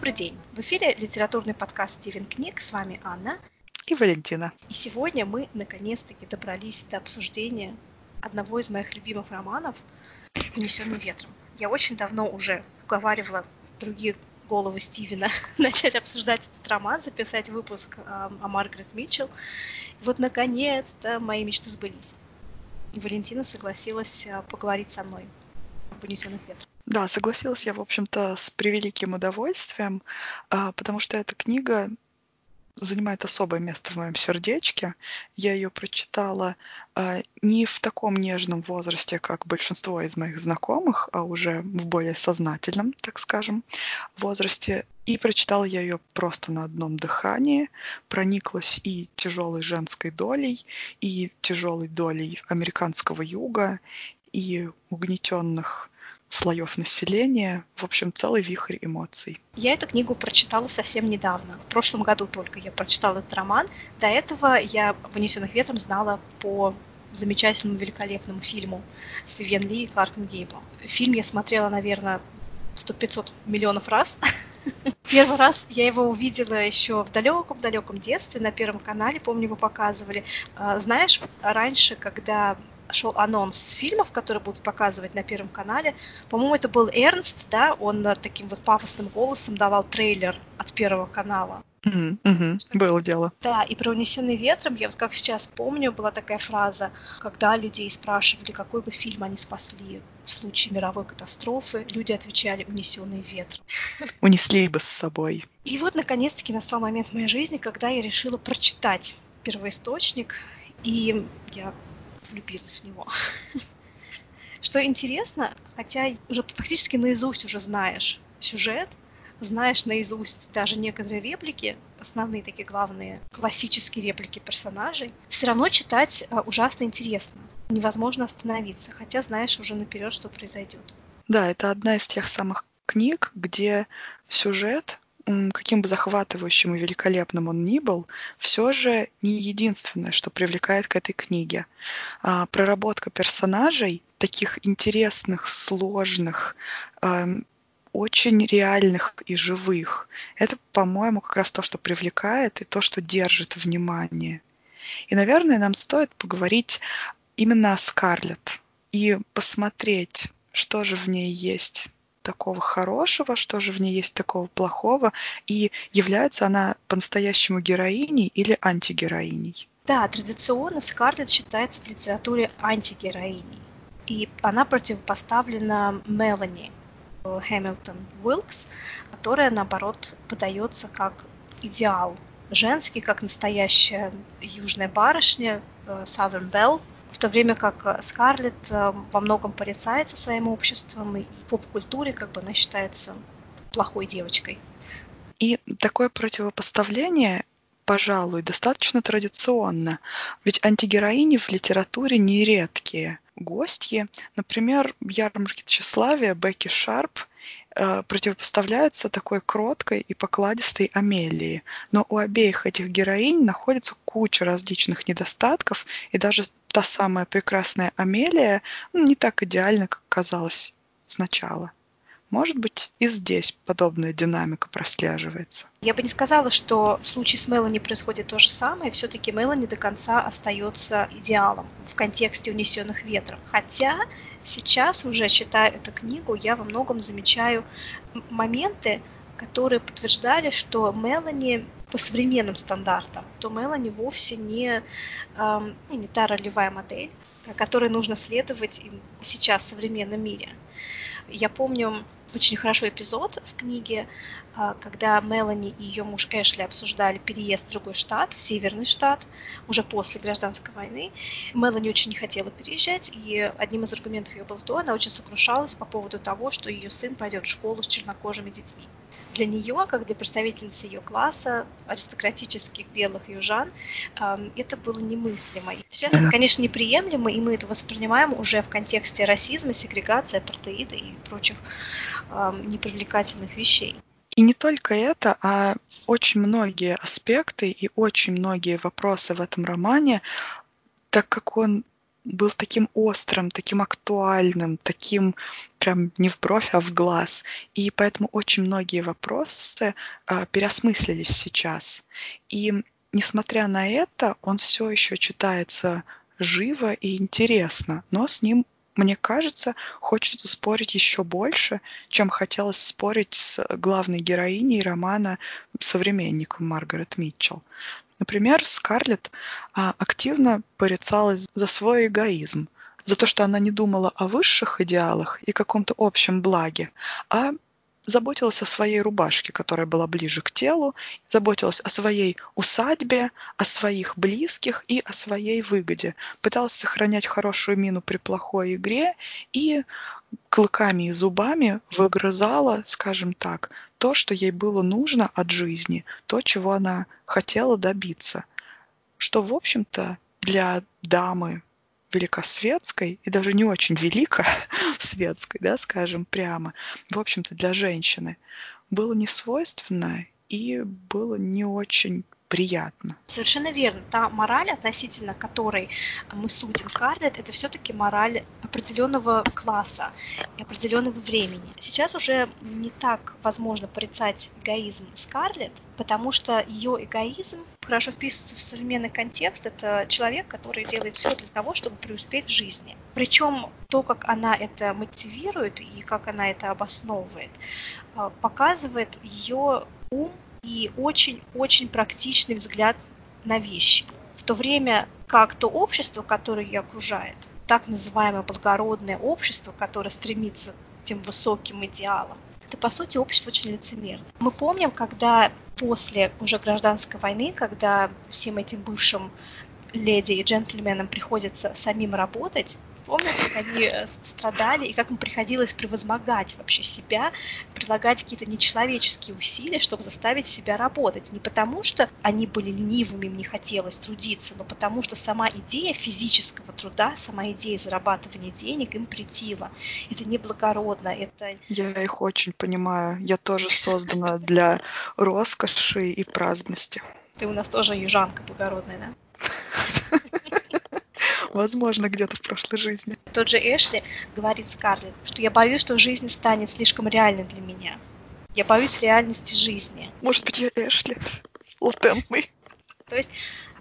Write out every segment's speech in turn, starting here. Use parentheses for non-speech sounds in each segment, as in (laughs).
Добрый день! В эфире литературный подкаст «Стивен книг». С вами Анна и Валентина. И сегодня мы наконец-таки добрались до обсуждения одного из моих любимых романов «Унесенный ветром». Я очень давно уже уговаривала другие головы Стивена (laughs) начать обсуждать этот роман, записать выпуск э, о Маргарет Митчелл. И вот наконец-то мои мечты сбылись. И Валентина согласилась э, поговорить со мной «Унесенных ветром». Да, согласилась я, в общем-то, с превеликим удовольствием, а, потому что эта книга занимает особое место в моем сердечке. Я ее прочитала э, не в таком нежном возрасте, как большинство из моих знакомых, а уже в более сознательном, так скажем, возрасте. И прочитала я ее просто на одном дыхании, прониклась и тяжелой женской долей, и тяжелой долей американского юга, и угнетенных слоев населения, в общем, целый вихрь эмоций. Я эту книгу прочитала совсем недавно, в прошлом году только я прочитала этот роман. До этого я «Вынесенных ветром» знала по замечательному, великолепному фильму с Вивен Ли и Кларком Гейблом. Фильм я смотрела, наверное, сто 500 миллионов раз. (laughs) Первый раз я его увидела еще в далеком-далеком детстве на Первом канале, помню, его показывали. А, знаешь, раньше, когда шел анонс фильмов, которые будут показывать на Первом канале. По-моему, это был Эрнст, да, он э, таким вот пафосным голосом давал трейлер от Первого канала. Mm-hmm, mm-hmm. Было дело. Да, и про «Унесенный ветром», я вот как сейчас помню, была такая фраза, когда людей спрашивали, какой бы фильм они спасли в случае мировой катастрофы, люди отвечали «Унесенный ветром». (laughs) Унесли бы с собой. И вот, наконец-таки, настал момент в моей жизни, когда я решила прочитать первоисточник, и я влюбилась в него. (laughs) Что интересно, хотя уже практически наизусть уже знаешь сюжет, знаешь наизусть даже некоторые реплики, основные такие главные классические реплики персонажей, все равно читать э, ужасно интересно. Невозможно остановиться, хотя знаешь уже наперед, что произойдет. Да, это одна из тех самых книг, где сюжет каким бы захватывающим и великолепным он ни был, все же не единственное, что привлекает к этой книге. А, проработка персонажей, таких интересных, сложных, очень реальных и живых. Это, по-моему, как раз то, что привлекает и то, что держит внимание. И, наверное, нам стоит поговорить именно о Скарлетт и посмотреть, что же в ней есть такого хорошего, что же в ней есть такого плохого, и является она по-настоящему героиней или антигероиней? Да, традиционно Скарлетт считается в литературе антигероиней. И она противопоставлена Мелани Хэмилтон Уилкс, которая, наоборот, подается как идеал женский, как настоящая южная барышня, э, Southern Belle, то время как э, Скарлетт э, во многом порицается своим обществом, и поп-культуре как бы она считается плохой девочкой. И такое противопоставление пожалуй, достаточно традиционно, ведь антигероини в литературе нередкие гостьи. Например, в ярмарке тщеславия Бекки Шарп э, противопоставляется такой кроткой и покладистой Амелии. Но у обеих этих героинь находится куча различных недостатков, и даже та самая прекрасная Амелия ну, не так идеально, как казалось сначала. Может быть, и здесь подобная динамика прослеживается. Я бы не сказала, что в случае с Мелани происходит то же самое. Все-таки Мелани до конца остается идеалом в контексте унесенных ветром. Хотя сейчас, уже читая эту книгу, я во многом замечаю моменты, которые подтверждали, что Мелани по современным стандартам, то Мелани вовсе не, э, не та ролевая модель, которой нужно следовать сейчас в современном мире. Я помню очень хорошо эпизод в книге, а, когда Мелани и ее муж Эшли обсуждали переезд в другой штат, в северный штат, уже после гражданской войны. Мелани очень не хотела переезжать, и одним из аргументов ее было то, она очень сокрушалась по поводу того, что ее сын пойдет в школу с чернокожими детьми. Для нее, как для представительницы ее класса, аристократических белых южан, это было немыслимо. Сейчас это, конечно, неприемлемо, и мы это воспринимаем уже в контексте расизма, сегрегации, апартеида и прочих непривлекательных вещей. И не только это, а очень многие аспекты и очень многие вопросы в этом романе, так как он был таким острым, таким актуальным, таким прям не в бровь, а в глаз. И поэтому очень многие вопросы э, переосмыслились сейчас. И несмотря на это, он все еще читается живо и интересно, но с ним мне кажется, хочется спорить еще больше, чем хотелось спорить с главной героиней романа современником Маргарет Митчелл. Например, Скарлетт а, активно порицалась за свой эгоизм, за то, что она не думала о высших идеалах и каком-то общем благе, а заботилась о своей рубашке, которая была ближе к телу, заботилась о своей усадьбе, о своих близких и о своей выгоде. Пыталась сохранять хорошую мину при плохой игре и клыками и зубами выгрызала, скажем так, то, что ей было нужно от жизни, то, чего она хотела добиться. Что, в общем-то, для дамы великосветской и даже не очень (laughs) великосветской, да, скажем прямо, в общем-то, для женщины, было не свойственно и было не очень приятно. Совершенно верно. Та мораль, относительно которой мы судим Карлет, это все-таки мораль определенного класса и определенного времени. Сейчас уже не так возможно порицать эгоизм Скарлет, потому что ее эгоизм хорошо вписывается в современный контекст. Это человек, который делает все для того, чтобы преуспеть в жизни. Причем то, как она это мотивирует и как она это обосновывает, а, показывает ее ум и очень-очень практичный взгляд на вещи. В то время как то общество, которое ее окружает, так называемое благородное общество, которое стремится к тем высоким идеалам, это, по сути, общество очень лицемерно. Мы помним, когда после уже гражданской войны, когда всем этим бывшим леди и джентльменам приходится самим работать, Помню, как они э, страдали и как им приходилось превозмогать вообще себя, прилагать какие-то нечеловеческие усилия, чтобы заставить себя работать. Не потому, что они были ленивыми, им не хотелось трудиться, но потому, что сама идея физического труда, сама идея зарабатывания денег им претила. Это неблагородно, это... Я их очень понимаю. Я тоже создана для роскоши и праздности. Ты у нас тоже южанка благородная, да? (laughs) (laughs) Возможно, где-то в прошлой жизни. Тот же Эшли говорит Скарлетт, что я боюсь, что жизнь станет слишком реальной для меня. Я боюсь реальности жизни. Может быть, я Эшли латентный. То есть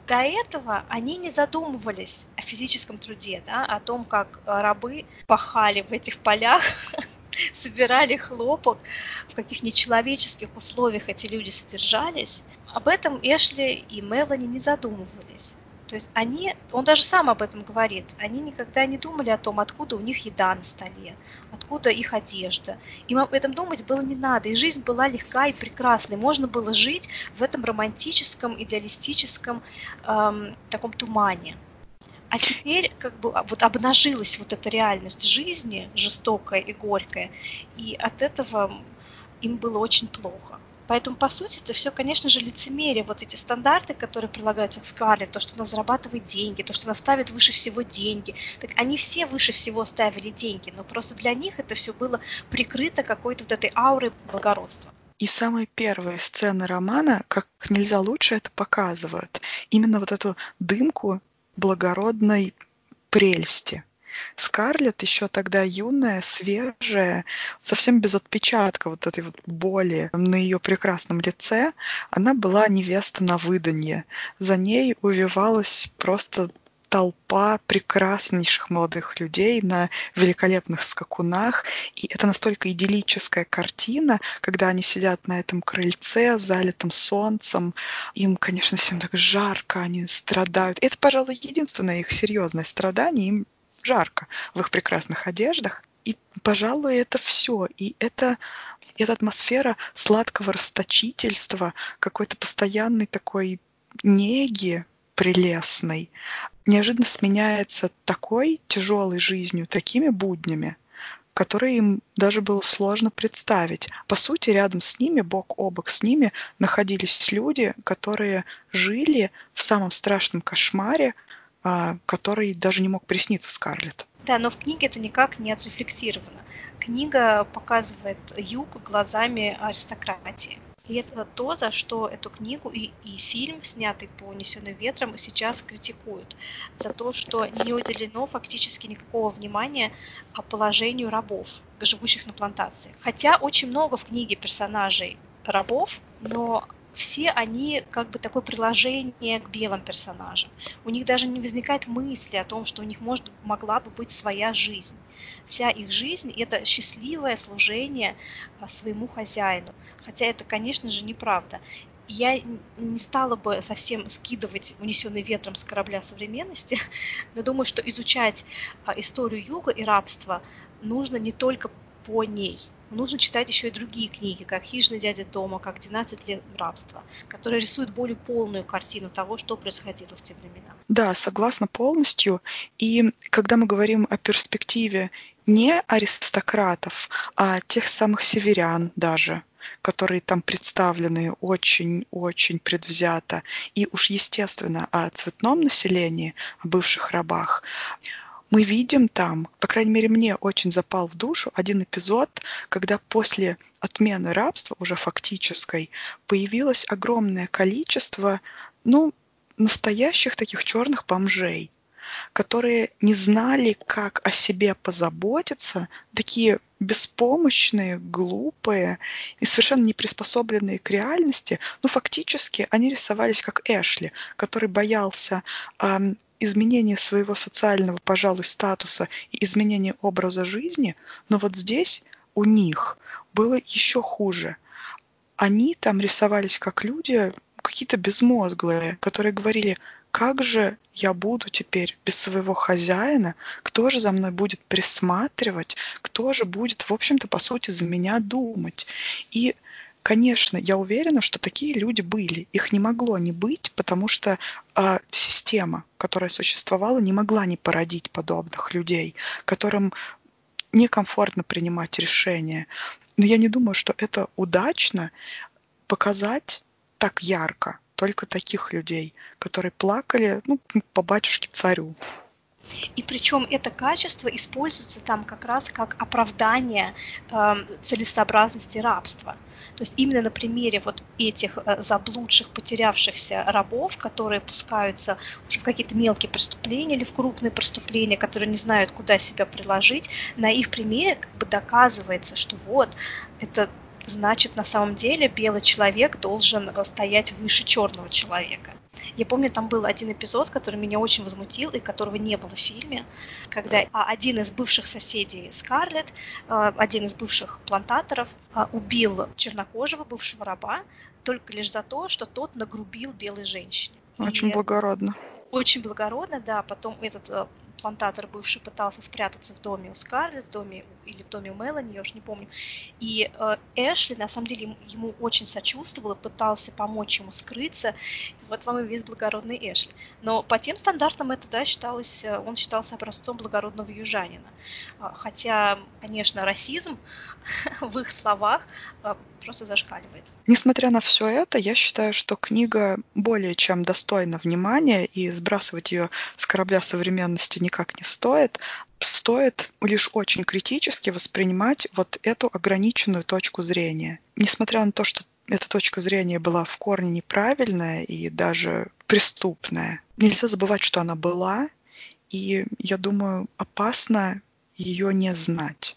до этого они не задумывались о физическом труде, да, о том, как рабы пахали в этих полях, (laughs) собирали хлопок, в каких нечеловеческих условиях эти люди содержались. Об этом Эшли и Мелани не задумывались. То есть они, он даже сам об этом говорит, они никогда не думали о том, откуда у них еда на столе, откуда их одежда. Им об этом думать было не надо, и жизнь была легка и прекрасной. Можно было жить в этом романтическом, идеалистическом эм, таком тумане. А теперь как бы а, вот обнажилась вот эта реальность жизни, жестокая и горькая, и от этого им было очень плохо. Поэтому, по сути, это все, конечно же, лицемерие. Вот эти стандарты, которые прилагаются к Скарлетт, то, что она зарабатывает деньги, то, что она ставит выше всего деньги. Так они все выше всего ставили деньги, но просто для них это все было прикрыто какой-то вот этой аурой благородства. И самые первые сцены романа, как нельзя лучше это показывают. Именно вот эту дымку благородной прельсти. Скарлетт еще тогда юная, свежая, совсем без отпечатка вот этой вот боли на ее прекрасном лице, она была невеста на выданье. За ней увивалась просто толпа прекраснейших молодых людей на великолепных скакунах. И это настолько идиллическая картина, когда они сидят на этом крыльце, залитым солнцем. Им, конечно, всем так жарко, они страдают. Это, пожалуй, единственное их серьезное страдание. Им жарко в их прекрасных одеждах. И, пожалуй, это все. И это, эта атмосфера сладкого расточительства, какой-то постоянной такой неги прелестной, неожиданно сменяется такой тяжелой жизнью, такими буднями, которые им даже было сложно представить. По сути, рядом с ними, бок о бок с ними, находились люди, которые жили в самом страшном кошмаре, который даже не мог присниться Скарлетт. Да, но в книге это никак не отрефлексировано. Книга показывает юг глазами аристократии. И это то, за что эту книгу и, и фильм, снятый по «Унесенным ветром», сейчас критикуют. За то, что не уделено фактически никакого внимания положению рабов, живущих на плантации. Хотя очень много в книге персонажей рабов, но все они как бы такое приложение к белым персонажам. У них даже не возникает мысли о том, что у них может, могла бы быть своя жизнь. Вся их жизнь – это счастливое служение а, своему хозяину. Хотя это, конечно же, неправда. Я не стала бы совсем скидывать унесенный ветром с корабля современности, (laughs) но думаю, что изучать а, историю юга и рабства нужно не только по ней – нужно читать еще и другие книги, как «Хижина дяди Тома», как «12 лет рабства», которые рисуют более полную картину того, что происходило в те времена. Да, согласна полностью. И когда мы говорим о перспективе не аристократов, а тех самых северян даже, которые там представлены очень-очень предвзято, и уж естественно о цветном населении, о бывших рабах, мы видим там, по крайней мере, мне очень запал в душу один эпизод, когда после отмены рабства, уже фактической, появилось огромное количество, ну, настоящих таких черных бомжей, которые не знали, как о себе позаботиться, такие беспомощные, глупые и совершенно не приспособленные к реальности, ну, фактически они рисовались как Эшли, который боялся эм, изменение своего социального, пожалуй, статуса и изменение образа жизни, но вот здесь у них было еще хуже. Они там рисовались как люди, какие-то безмозглые, которые говорили, как же я буду теперь без своего хозяина, кто же за мной будет присматривать, кто же будет, в общем-то, по сути, за меня думать. И Конечно, я уверена, что такие люди были. Их не могло не быть, потому что э, система, которая существовала, не могла не породить подобных людей, которым некомфортно принимать решения. Но я не думаю, что это удачно показать так ярко только таких людей, которые плакали ну, по батюшке царю. И причем это качество используется там как раз как оправдание э, целесообразности рабства. То есть именно на примере вот этих э, заблудших, потерявшихся рабов, которые пускаются уже в какие-то мелкие преступления или в крупные преступления, которые не знают, куда себя приложить, на их примере как бы доказывается, что вот это значит на самом деле белый человек должен стоять выше черного человека. Я помню, там был один эпизод, который меня очень возмутил и которого не было в фильме, когда а, один из бывших соседей Скарлетт, э, один из бывших плантаторов, э, убил чернокожего бывшего раба только лишь за то, что тот нагрубил белой женщине. Очень и благородно. Очень благородно, да. Потом этот плантатор бывший пытался спрятаться в доме у Скарлетт, в доме или в доме у Мелани, я уж не помню. И э, Эшли, на самом деле, ему, очень сочувствовал пытался помочь ему скрыться. Вот вам и весь благородный Эшли. Но по тем стандартам это, да, считалось, э, он считался образцом благородного южанина. А, хотя, конечно, расизм (laughs) в их словах э, просто зашкаливает. Несмотря на все это, я считаю, что книга более чем достойна внимания, и сбрасывать ее с корабля современности никак не стоит. Стоит лишь очень критически воспринимать вот эту ограниченную точку зрения. Несмотря на то, что эта точка зрения была в корне неправильная и даже преступная, нельзя забывать, что она была, и я думаю, опасно ее не знать.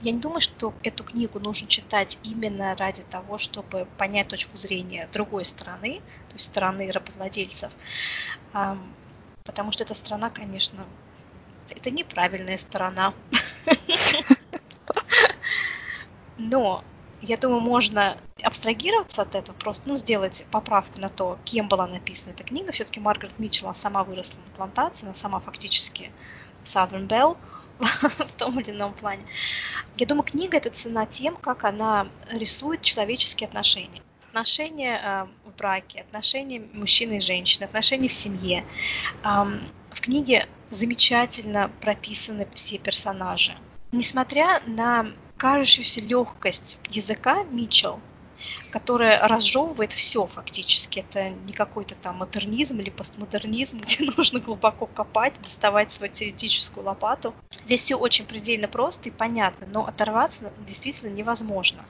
Я не думаю, что эту книгу нужно читать именно ради того, чтобы понять точку зрения другой страны, то есть страны рабовладельцев, потому что эта страна, конечно, это неправильная сторона. Но я думаю, можно абстрагироваться от этого, просто ну, сделать поправку на то, кем была написана эта книга. Все-таки Маргарет Митчелл, сама выросла на плантации, она сама фактически Southern Belle, (laughs) в том или ином плане. Я думаю, книга это цена тем, как она рисует человеческие отношения. Отношения э, в браке, отношения мужчины и женщины, отношения в семье. Эм, в книге замечательно прописаны все персонажи. Несмотря на кажущуюся легкость языка Митчелл, которая разжевывает все фактически. Это не какой-то там модернизм или постмодернизм, (laughs) где нужно глубоко копать, доставать свою теоретическую лопату. Здесь все очень предельно просто и понятно, но оторваться действительно невозможно.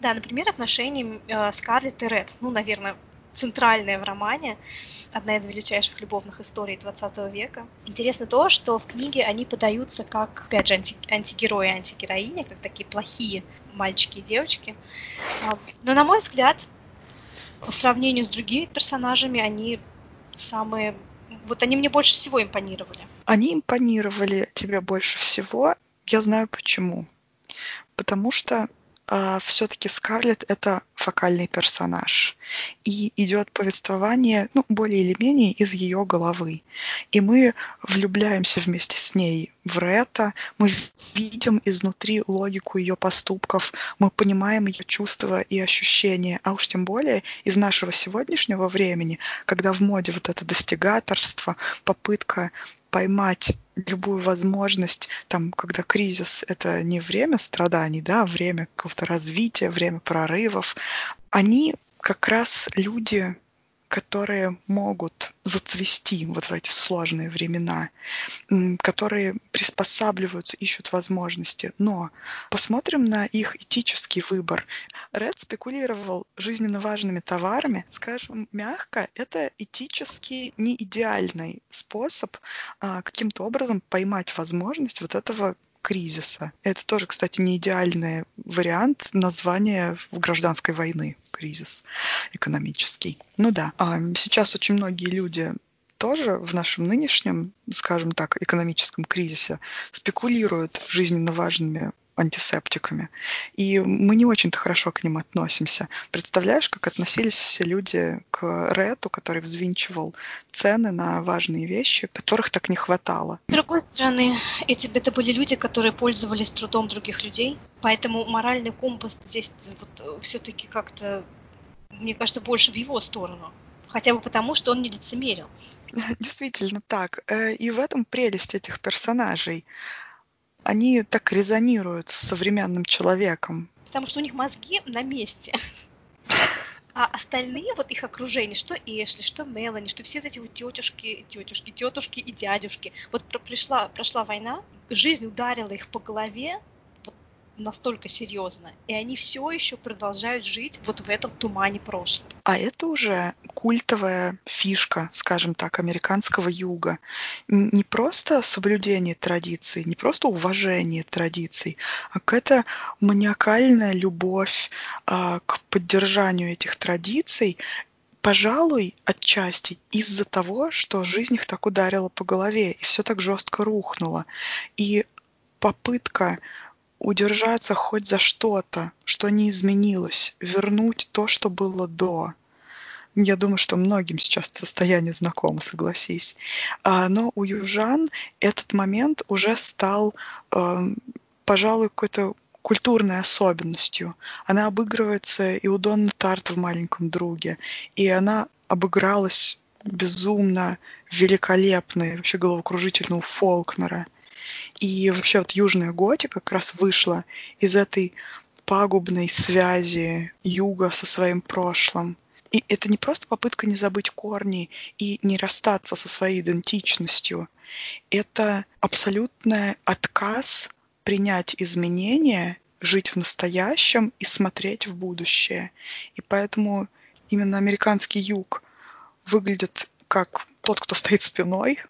Да, например, отношения э, Скарлетт и Ред. Ну, наверное, центральная в романе, одна из величайших любовных историй 20 века. Интересно то, что в книге они подаются как, опять же, анти антигерои антигероини, как такие плохие мальчики и девочки. А, но, на мой взгляд, по сравнению с другими персонажами, они самые... Вот они мне больше всего импонировали. Они импонировали тебе больше всего. Я знаю почему. Потому что а, все-таки Скарлетт это фокальный персонаж. И идет повествование, ну, более или менее из ее головы. И мы влюбляемся вместе с ней в Рета, мы видим изнутри логику ее поступков, мы понимаем ее чувства и ощущения, а уж тем более из нашего сегодняшнего времени, когда в моде вот это достигаторство, попытка поймать любую возможность, там, когда кризис — это не время страданий, да, а время какого-то развития, время прорывов, они как раз люди, которые могут зацвести вот в эти сложные времена, которые приспосабливаются, ищут возможности. Но посмотрим на их этический выбор. Ред спекулировал жизненно важными товарами. Скажем мягко, это этически не идеальный способ а, каким-то образом поймать возможность вот этого кризиса. Это тоже, кстати, не идеальный вариант названия гражданской войны кризис экономический. Ну да, а сейчас очень многие люди тоже в нашем нынешнем, скажем так, экономическом кризисе спекулируют жизненно важными антисептиками. И мы не очень-то хорошо к ним относимся. Представляешь, как относились все люди к Рету, который взвинчивал цены на важные вещи, которых так не хватало. С другой стороны, эти это были люди, которые пользовались трудом других людей, поэтому моральный компас здесь вот э, все-таки как-то, мне кажется, больше в его сторону. Хотя бы потому, что он не лицемерил. (laughs) Действительно так. Э, и в этом прелесть этих персонажей они так резонируют с современным человеком. Потому что у них мозги на месте. А остальные, вот их окружение, что Эшли, что Мелани, что все эти вот тетушки, тетушки, тетушки и дядюшки. Вот пришла, прошла война, жизнь ударила их по голове, настолько серьезно, и они все еще продолжают жить вот в этом тумане прошлого. А это уже культовая фишка, скажем так, американского юга. Не просто соблюдение традиций, не просто уважение традиций, а какая-то маниакальная любовь а, к поддержанию этих традиций, пожалуй, отчасти из-за того, что жизнь их так ударила по голове, и все так жестко рухнуло. И попытка удержаться хоть за что-то, что не изменилось, вернуть то, что было до. Я думаю, что многим сейчас состояние знакомо, согласись. А, но у южан этот момент уже стал, эм, пожалуй, какой-то культурной особенностью. Она обыгрывается и у Донны Тарт в «Маленьком друге», и она обыгралась безумно великолепно и вообще головокружительно у Фолкнера – и вообще вот южная готика как раз вышла из этой пагубной связи юга со своим прошлым. И это не просто попытка не забыть корни и не расстаться со своей идентичностью. Это абсолютный отказ принять изменения, жить в настоящем и смотреть в будущее. И поэтому именно американский юг выглядит как тот, кто стоит спиной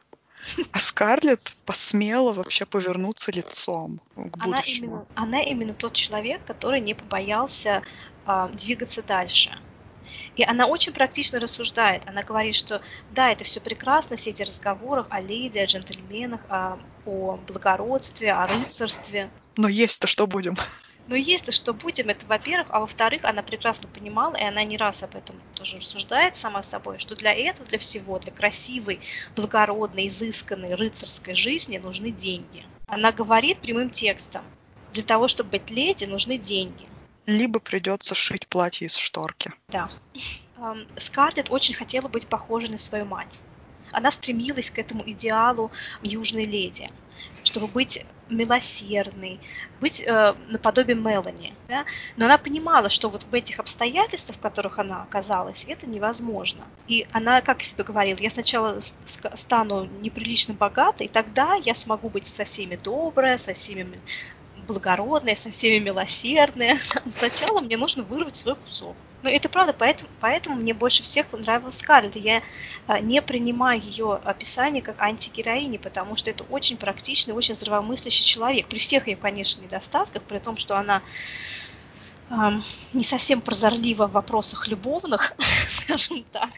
(laughs) а Скарлетт посмела вообще повернуться лицом к будущему. Она именно, она именно тот человек, который не побоялся э, двигаться дальше. И она очень практично рассуждает. Она говорит, что да, это все прекрасно, все эти разговоры о леди, о джентльменах, о, о благородстве, о рыцарстве. Но есть-то что будем? (laughs) Но если что будем, это во-первых, а во-вторых, она прекрасно понимала, и она не раз об этом тоже рассуждает сама собой, что для этого, для всего, для красивой, благородной, изысканной, рыцарской жизни нужны деньги. Она говорит прямым текстом, для того, чтобы быть леди, нужны деньги. Либо придется шить платье из шторки. Да. Скарлетт очень хотела быть похожей на свою мать. Она стремилась к этому идеалу южной леди чтобы быть милосердной, быть э, наподобие Мелани. Да? Но она понимала, что вот в этих обстоятельствах, в которых она оказалась, это невозможно. И она, как себе говорила, я сначала стану неприлично богатой, тогда я смогу быть со всеми добрая, со всеми благородная, со всеми милосердная. (laughs) Сначала мне нужно вырвать свой кусок. Но это правда, поэтому, поэтому мне больше всех понравилась Скарлетт. Я а, не принимаю ее описание как антигероини, потому что это очень практичный, очень здравомыслящий человек. При всех ее, конечно, недостатках, при том, что она эм, не совсем прозорлива в вопросах любовных, (laughs) скажем так.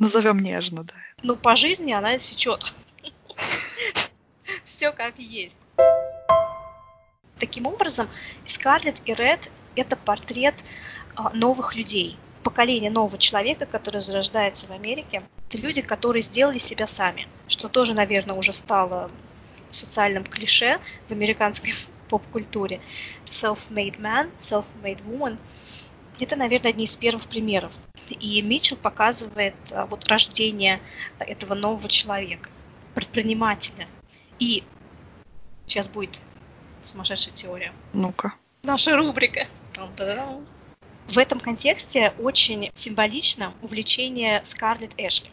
Назовем нежно, да. Но по жизни она сечет. (laughs) Все как есть. Таким образом, Скарлетт и Ред – это портрет а, новых людей, поколение нового человека, который зарождается в Америке. Это люди, которые сделали себя сами, что тоже, наверное, уже стало социальным клише в американской (laughs) поп-культуре. Self-made man, self-made woman – это, наверное, одни из первых примеров. И Митчелл показывает а, вот рождение этого нового человека, предпринимателя. И сейчас будет сумасшедшая теория. Ну-ка. Наша рубрика. В этом контексте очень символично увлечение Скарлетт Эшли.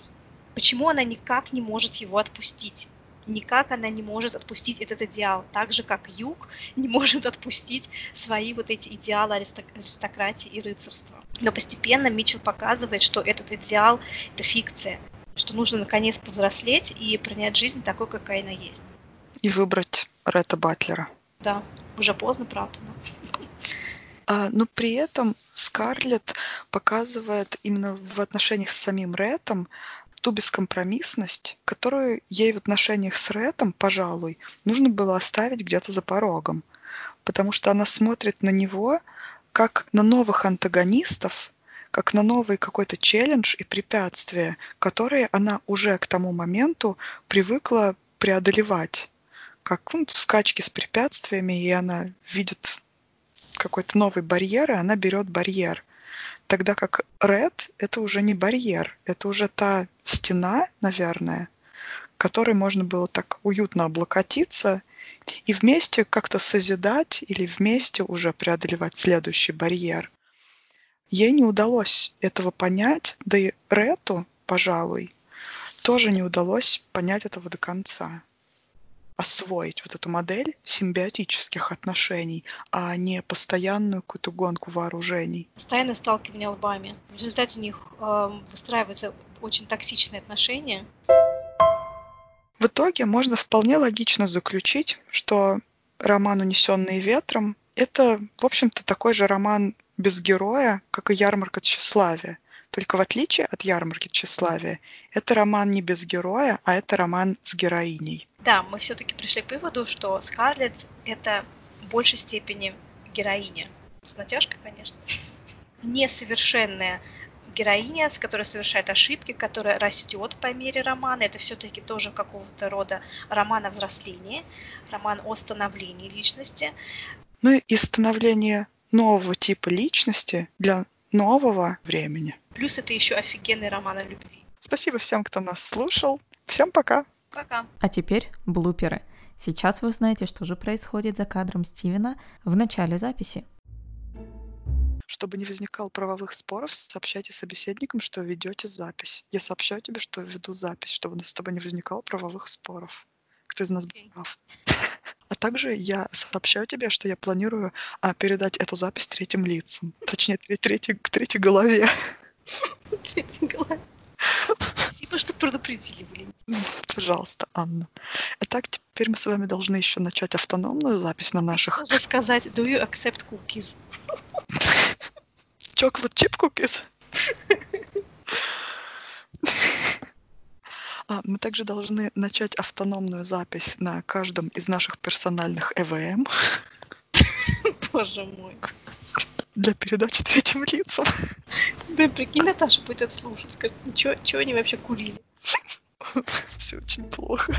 Почему она никак не может его отпустить? Никак она не может отпустить этот идеал, так же, как Юг не может отпустить свои вот эти идеалы аристократии и рыцарства. Но постепенно Митчелл показывает, что этот идеал – это фикция, что нужно наконец повзрослеть и принять жизнь такой, какая она есть. И выбрать Ретта Батлера. Да, уже поздно, правда. Но... А, но при этом Скарлетт показывает именно в отношениях с самим Рэтом ту бескомпромиссность, которую ей в отношениях с Рэтом, пожалуй, нужно было оставить где-то за порогом. Потому что она смотрит на него как на новых антагонистов, как на новый какой-то челлендж и препятствия, которые она уже к тому моменту привыкла преодолевать. Как ну, скачки с препятствиями, и она видит какой-то новый барьер, и она берет барьер. Тогда как Red — это уже не барьер, это уже та стена, наверное, которой можно было так уютно облокотиться и вместе как-то созидать или вместе уже преодолевать следующий барьер. Ей не удалось этого понять, да и Рету, пожалуй, тоже не удалось понять этого до конца освоить вот эту модель симбиотических отношений, а не постоянную какую-то гонку вооружений. Постоянное сталкивание лбами. В результате у них э, выстраиваются очень токсичные отношения. В итоге можно вполне логично заключить, что роман «Унесенные ветром» — это, в общем-то, такой же роман без героя, как и «Ярмарка тщеславия». Только в отличие от ярмарки тщеславия, это роман не без героя, а это роман с героиней. Да, мы все-таки пришли к выводу, что Скарлетт это в большей степени героиня. С натяжкой, конечно. Несовершенная героиня, с которой совершает ошибки, которая растет по мере романа. Это все-таки тоже какого-то рода роман о взрослении, роман о становлении личности. Ну и становление нового типа личности для нового времени. Плюс это еще офигенный роман о любви. Спасибо всем, кто нас слушал. Всем пока. Пока. А теперь блуперы. Сейчас вы узнаете, что же происходит за кадром Стивена в начале записи. Чтобы не возникало правовых споров, сообщайте собеседникам, что ведете запись. Я сообщаю тебе, что веду запись, чтобы у нас с тобой не возникало правовых споров. Кто из нас okay. прав? (laughs) Также я сообщаю тебе, что я планирую а, передать эту запись третьим лицам. Точнее, третьей, к третьей голове. Третьей голове. Спасибо, что предупредили, блин. Пожалуйста, Анна. Итак, теперь мы с вами должны еще начать автономную запись на наших... Можно сказать, do you accept cookies? Chocolate chip cookies? А, мы также должны начать автономную запись на каждом из наших персональных ЭВМ. (laughs) Боже мой. Для передачи третьим лицам. Да, прикинь, Наташа будет слушать. Как, чё они вообще курили? (laughs) Все очень плохо.